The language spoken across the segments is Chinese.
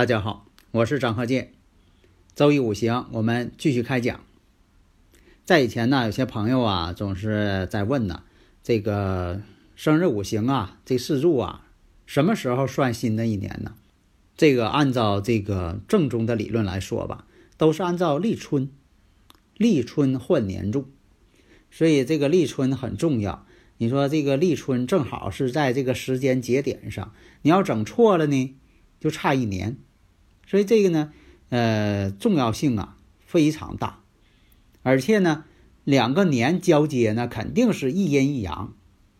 大家好，我是张鹤剑。周易五行，我们继续开讲。在以前呢，有些朋友啊，总是在问呢，这个生日五行啊，这四柱啊。什么时候算新的一年呢？这个按照这个正宗的理论来说吧，都是按照立春，立春换年柱，所以这个立春很重要。你说这个立春正好是在这个时间节点上，你要整错了呢，就差一年。所以这个呢，呃，重要性啊非常大，而且呢，两个年交接呢，肯定是一阴一阳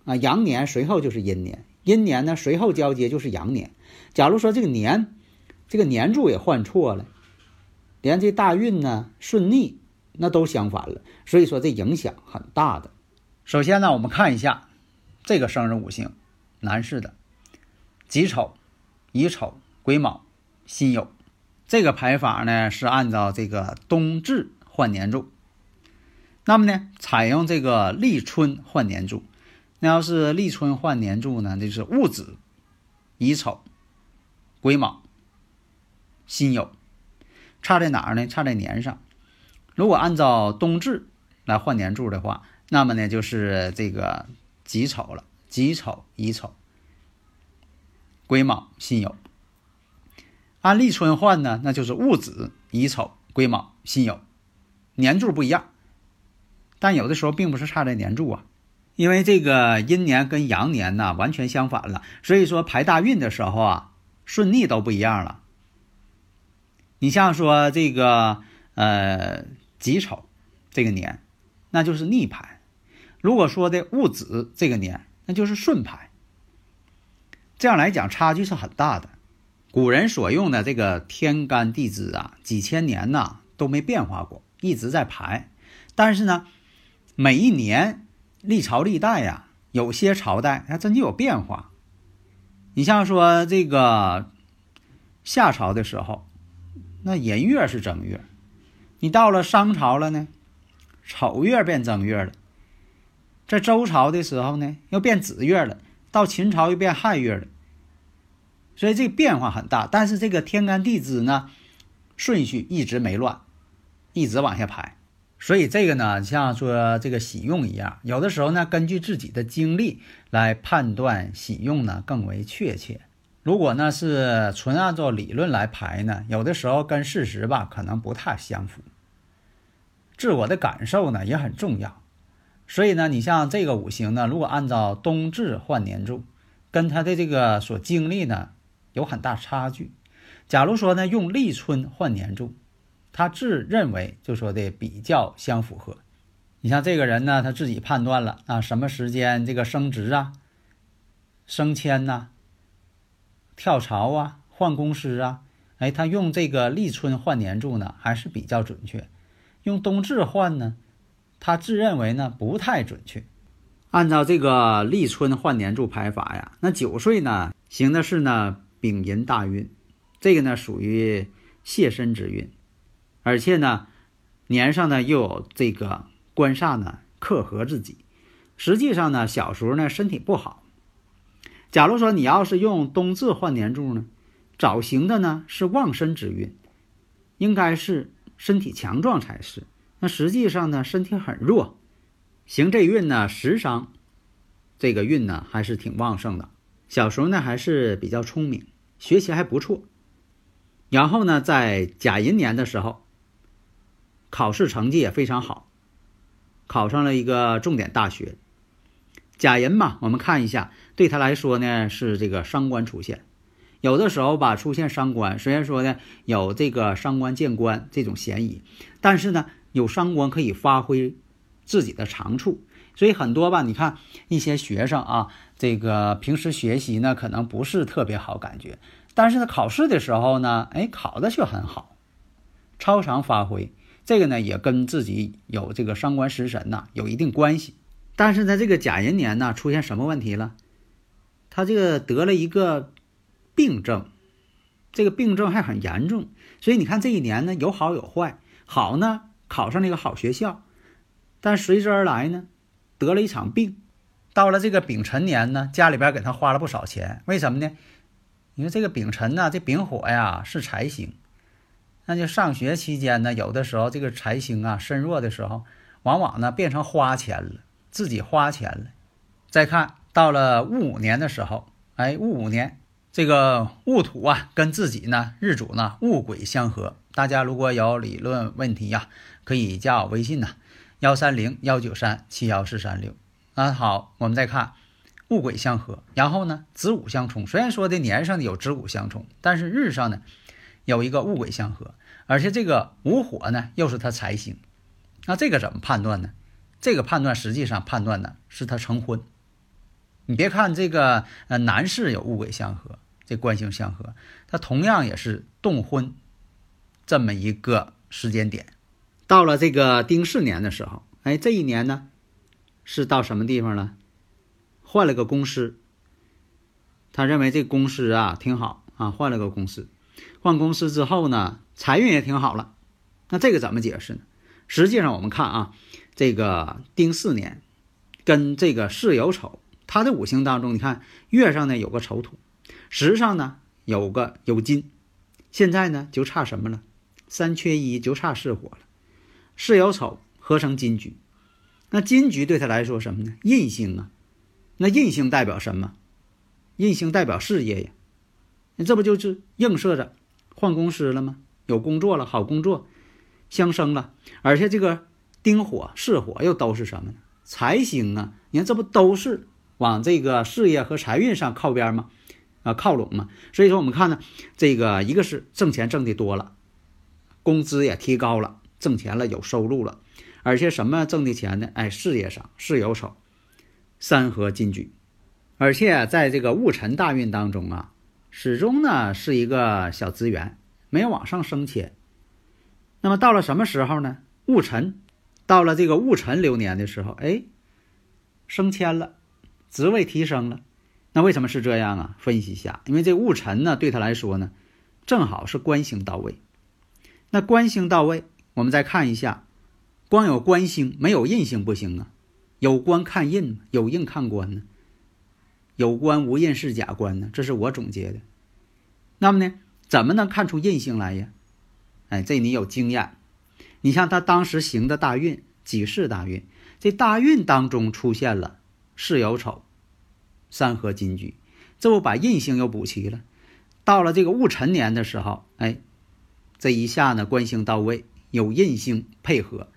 啊，阳年随后就是阴年。阴年呢，随后交接就是阳年。假如说这个年，这个年柱也换错了，连这大运呢顺逆，那都相反了。所以说这影响很大的。首先呢，我们看一下这个生日五行，男士的己丑、乙丑、癸卯、辛酉，这个排法呢是按照这个冬至换年柱。那么呢，采用这个立春换年柱。那要是立春换年柱呢？就是戊子、乙丑、癸卯、辛酉，差在哪儿呢？差在年上。如果按照冬至来换年柱的话，那么呢就是这个己丑了，己丑、乙丑、癸卯、辛酉。按立春换呢，那就是戊子、乙丑、癸卯、辛酉，年柱不一样，但有的时候并不是差在年柱啊。因为这个阴年跟阳年呢完全相反了，所以说排大运的时候啊，顺逆都不一样了。你像说这个呃己丑这个年，那就是逆排；如果说的戊子这个年，那就是顺排。这样来讲，差距是很大的。古人所用的这个天干地支啊，几千年呐都没变化过，一直在排。但是呢，每一年。历朝历代呀，有些朝代还真就有变化。你像说这个夏朝的时候，那寅月是正月；你到了商朝了呢，丑月变正月了；在周朝的时候呢，又变子月了；到秦朝又变亥月了。所以这变化很大，但是这个天干地支呢，顺序一直没乱，一直往下排。所以这个呢，像说这个喜用一样，有的时候呢，根据自己的经历来判断喜用呢更为确切。如果呢是纯按照理论来排呢，有的时候跟事实吧可能不太相符。自我的感受呢也很重要。所以呢，你像这个五行呢，如果按照冬至换年柱，跟他的这个所经历呢有很大差距。假如说呢用立春换年柱。他自认为就说的比较相符合，你像这个人呢，他自己判断了啊，什么时间这个升职啊、升迁呐、跳槽啊、换公司啊，哎，他用这个立春换年柱呢还是比较准确，用冬至换呢，他自认为呢不太准确。按照这个立春换年柱排法呀，那九岁呢行的是呢丙寅大运，这个呢属于泄身之运。而且呢，年上呢又有这个官煞呢克合自己，实际上呢小时候呢身体不好。假如说你要是用冬至换年柱呢，早行的呢是旺身之运，应该是身体强壮才是。那实际上呢身体很弱，行这运呢时伤，这个运呢还是挺旺盛的。小时候呢还是比较聪明，学习还不错。然后呢在甲寅年的时候。考试成绩也非常好，考上了一个重点大学。甲寅嘛，我们看一下，对他来说呢是这个伤官出现，有的时候吧出现伤官，虽然说呢有这个伤官见官这种嫌疑，但是呢有伤官可以发挥自己的长处，所以很多吧，你看一些学生啊，这个平时学习呢可能不是特别好感觉，但是呢考试的时候呢，哎考的却很好，超常发挥，这个呢也跟自己有这个伤官食神呐有一定关系。但是在这个甲寅年呢出现什么问题了？他这个得了一个。病症，这个病症还很严重，所以你看这一年呢有好有坏。好呢，考上了一个好学校，但随之而来呢，得了一场病。到了这个丙辰年呢，家里边给他花了不少钱。为什么呢？因为这个丙辰呢，这丙火呀是财星，那就上学期间呢，有的时候这个财星啊身弱的时候，往往呢变成花钱了，自己花钱了。再看到了戊午年的时候，哎，戊午年。这个戊土啊，跟自己呢日主呢戊癸相合。大家如果有理论问题呀，可以加我微信呐，幺三零幺九三七幺四三六。啊，好，我们再看戊癸相合，然后呢子午相冲。虽然说的年上有子午相冲，但是日上呢有一个戊癸相合，而且这个午火呢又是他财星。那这个怎么判断呢？这个判断实际上判断呢是他成婚。你别看这个呃男士有戊癸相合，这官星相合，他同样也是动婚这么一个时间点。到了这个丁巳年的时候，哎，这一年呢是到什么地方了？换了个公司，他认为这公司啊挺好啊，换了个公司。换公司之后呢，财运也挺好了。那这个怎么解释呢？实际上我们看啊，这个丁巳年跟这个巳酉丑。它的五行当中，你看月上呢有个丑土，时上呢有个酉金，现在呢就差什么了？三缺一，就差巳火了。巳酉丑合成金局，那金局对他来说什么呢？印星啊，那印星代表什么？印星代表事业呀，那这不就是映射着换公司了吗？有工作了，好工作，相生了，而且这个丁火、巳火又都是什么呢？财星啊，你看这不都是？往这个事业和财运上靠边吗？啊，靠拢吗？所以说我们看呢，这个一个是挣钱挣的多了，工资也提高了，挣钱了，有收入了，而且什么挣的钱呢？哎，事业上事有手，三合金局，而且在这个戊辰大运当中啊，始终呢是一个小资源，没有往上升迁。那么到了什么时候呢？戊辰，到了这个戊辰流年的时候，哎，升迁了。职位提升了，那为什么是这样啊？分析一下，因为这戊辰呢，对他来说呢，正好是官星到位。那官星到位，我们再看一下，光有官星没有印星不行啊。有官看印，有印看官呢。有官无印是假官呢，这是我总结的。那么呢，怎么能看出印星来呀？哎，这你有经验。你像他当时行的大运，几世大运，这大运当中出现了。巳酉丑，三合金局，这不把印星又补齐了。到了这个戊辰年的时候，哎，这一下呢，官星到位，有印星配合，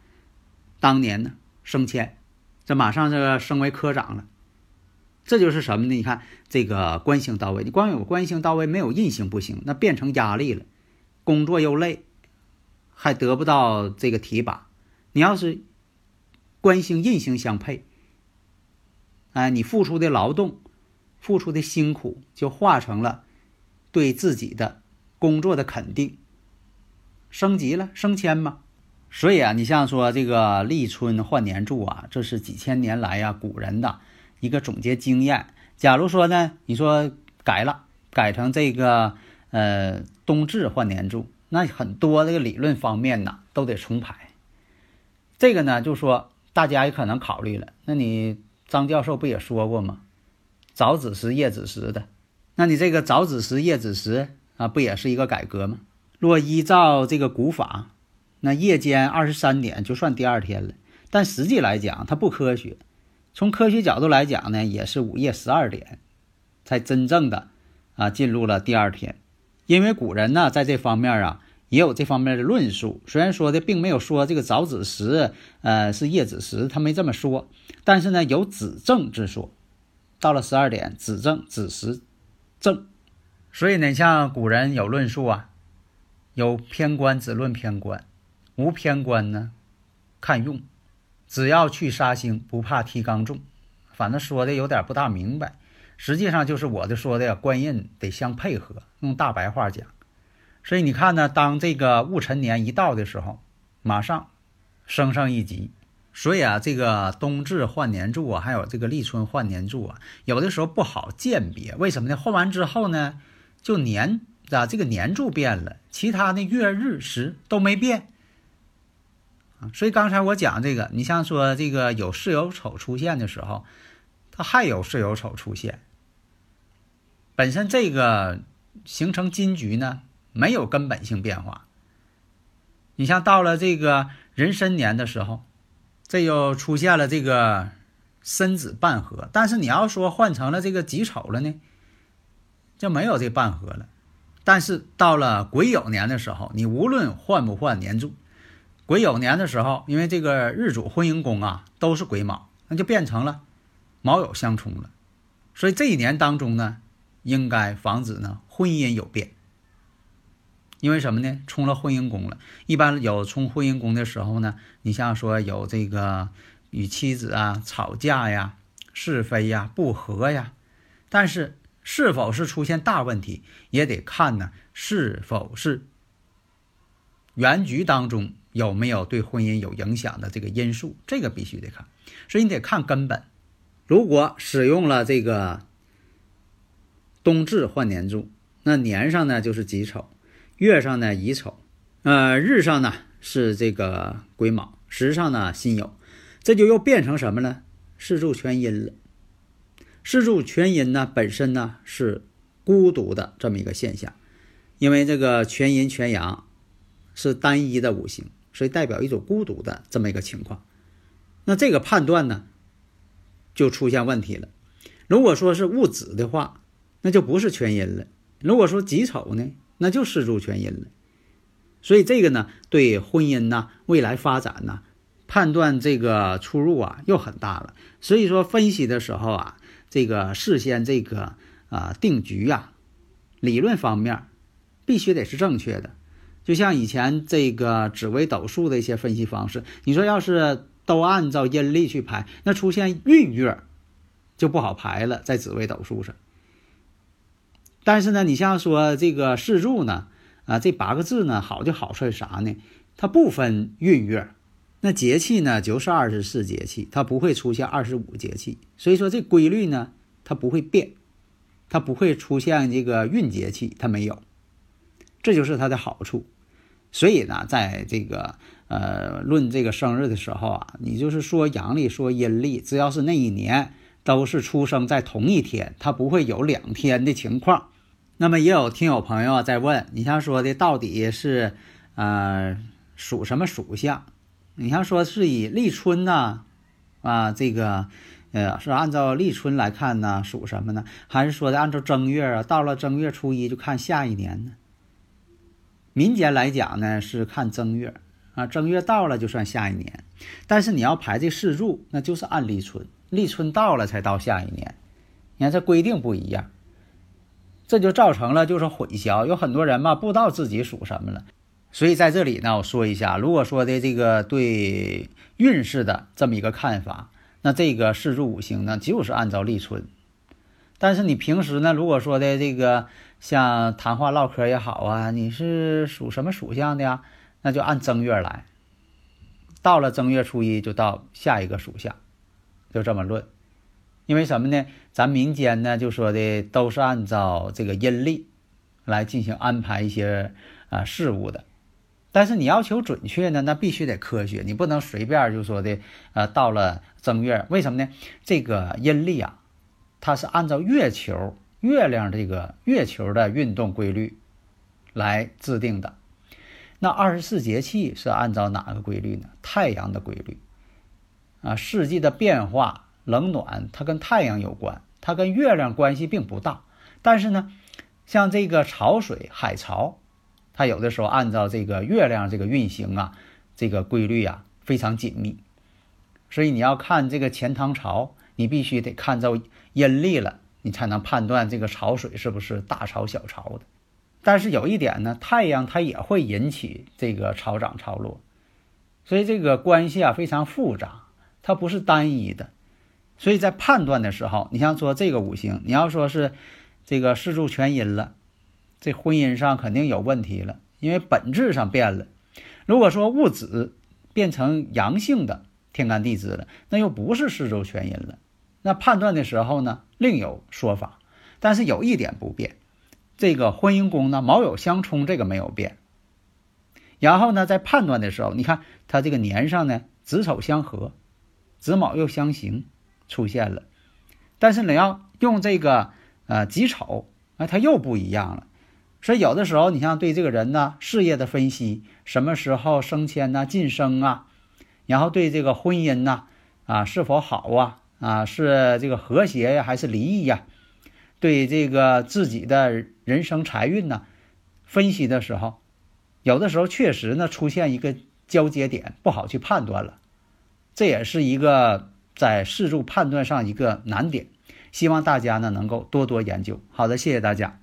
当年呢升迁，这马上这个升为科长了。这就是什么呢？你看这个官星到位，你光有官星到位，没有印星不行，那变成压力了，工作又累，还得不到这个提拔。你要是官星印星相配。哎，你付出的劳动，付出的辛苦，就化成了对自己的工作的肯定，升级了，升迁嘛。所以啊，你像说这个立春换年柱啊，这是几千年来呀古人的一个总结经验。假如说呢，你说改了，改成这个呃冬至换年柱，那很多这个理论方面呢都得重排。这个呢，就说大家也可能考虑了，那你。张教授不也说过吗？早子时、夜子时的，那你这个早子时、夜子时啊，不也是一个改革吗？若依照这个古法，那夜间二十三点就算第二天了。但实际来讲，它不科学。从科学角度来讲呢，也是午夜十二点才真正的啊进入了第二天。因为古人呢，在这方面啊也有这方面的论述。虽然说的并没有说这个早子时呃是夜子时，他没这么说。但是呢，有子正之说，到了十二点，子正子时正，所以呢，像古人有论述啊，有偏官只论偏官，无偏官呢看用，只要去杀星，不怕提纲重。反正说的有点不大明白，实际上就是我的说的呀官印得相配合，用大白话讲。所以你看呢，当这个戊辰年一到的时候，马上升上一级。所以啊，这个冬至换年柱啊，还有这个立春换年柱啊，有的时候不好鉴别。为什么呢？换完之后呢，就年啊，这个年柱变了，其他的月日时都没变啊。所以刚才我讲这个，你像说这个有巳酉丑出现的时候，它还有巳酉丑出现，本身这个形成金局呢，没有根本性变化。你像到了这个壬申年的时候。这又出现了这个申子半合，但是你要说换成了这个己丑了呢，就没有这半合了。但是到了癸酉年的时候，你无论换不换年柱，癸酉年的时候，因为这个日主婚姻宫啊都是癸卯，那就变成了卯酉相冲了。所以这一年当中呢，应该防止呢婚姻有变。因为什么呢？冲了婚姻宫了。一般有冲婚姻宫的时候呢，你像说有这个与妻子啊吵架呀、是非呀、不和呀，但是是否是出现大问题，也得看呢是否是原局当中有没有对婚姻有影响的这个因素，这个必须得看。所以你得看根本。如果使用了这个冬至换年柱，那年上呢就是己丑。月上呢乙丑，呃日上呢是这个癸卯，时上呢辛酉，这就又变成什么呢？四柱全阴了。四柱全阴呢本身呢是孤独的这么一个现象，因为这个全阴全阳是单一的五行，所以代表一种孤独的这么一个情况。那这个判断呢就出现问题了。如果说是戊子的话，那就不是全阴了。如果说己丑呢？那就四柱全阴了，所以这个呢，对婚姻呐、未来发展呐，判断这个出入啊，又很大了。所以说分析的时候啊，这个事先这个啊定局呀，理论方面必须得是正确的。就像以前这个紫微斗数的一些分析方式，你说要是都按照阴历去排，那出现闰月就不好排了，在紫微斗数上。但是呢，你像说这个四柱呢，啊，这八个字呢，好就好在啥呢？它不分闰月，那节气呢就是二十四节气，它不会出现二十五节气，所以说这规律呢，它不会变，它不会出现这个闰节气，它没有，这就是它的好处。所以呢，在这个呃论这个生日的时候啊，你就是说阳历说阴历，只要是那一年都是出生在同一天，它不会有两天的情况。那么也有听友朋友在问，你像说的到底是，呃，属什么属相？你像说是以立春呢，啊，这个，呃，是按照立春来看呢，属什么呢？还是说的按照正月啊？到了正月初一就看下一年呢？民间来讲呢是看正月啊，正月到了就算下一年。但是你要排这四柱，那就是按立春，立春到了才到下一年。你看这规定不一样。这就造成了就是混淆，有很多人嘛不知道自己属什么了，所以在这里呢，我说一下，如果说的这个对运势的这么一个看法，那这个四柱五行呢就是按照立春，但是你平时呢，如果说的这个像谈话唠嗑也好啊，你是属什么属相的呀？那就按正月来，到了正月初一就到下一个属相，就这么论。因为什么呢？咱民间呢就说的都是按照这个阴历来进行安排一些啊事物的，但是你要求准确呢，那必须得科学，你不能随便就说的呃到了正月，为什么呢？这个阴历啊，它是按照月球、月亮这个月球的运动规律来制定的。那二十四节气是按照哪个规律呢？太阳的规律啊，四季的变化。冷暖它跟太阳有关，它跟月亮关系并不大。但是呢，像这个潮水、海潮，它有的时候按照这个月亮这个运行啊，这个规律啊非常紧密。所以你要看这个钱塘潮，你必须得看到阴历了，你才能判断这个潮水是不是大潮小潮的。但是有一点呢，太阳它也会引起这个潮涨潮落，所以这个关系啊非常复杂，它不是单一的。所以在判断的时候，你像说这个五行，你要说是这个四柱全阴了，这婚姻上肯定有问题了，因为本质上变了。如果说戊子变成阳性的天干地支了，那又不是四柱全阴了。那判断的时候呢，另有说法。但是有一点不变，这个婚姻宫呢，卯酉相冲，这个没有变。然后呢，在判断的时候，你看它这个年上呢，子丑相合，子卯又相刑。出现了，但是你要用这个呃己丑，哎，它又不一样了。所以有的时候，你像对这个人呢事业的分析，什么时候升迁呐、晋升啊，然后对这个婚姻呐啊是否好啊啊是这个和谐呀还是离异呀，对这个自己的人生财运呢分析的时候，有的时候确实呢出现一个交接点，不好去判断了。这也是一个。在四柱判断上一个难点，希望大家呢能够多多研究。好的，谢谢大家。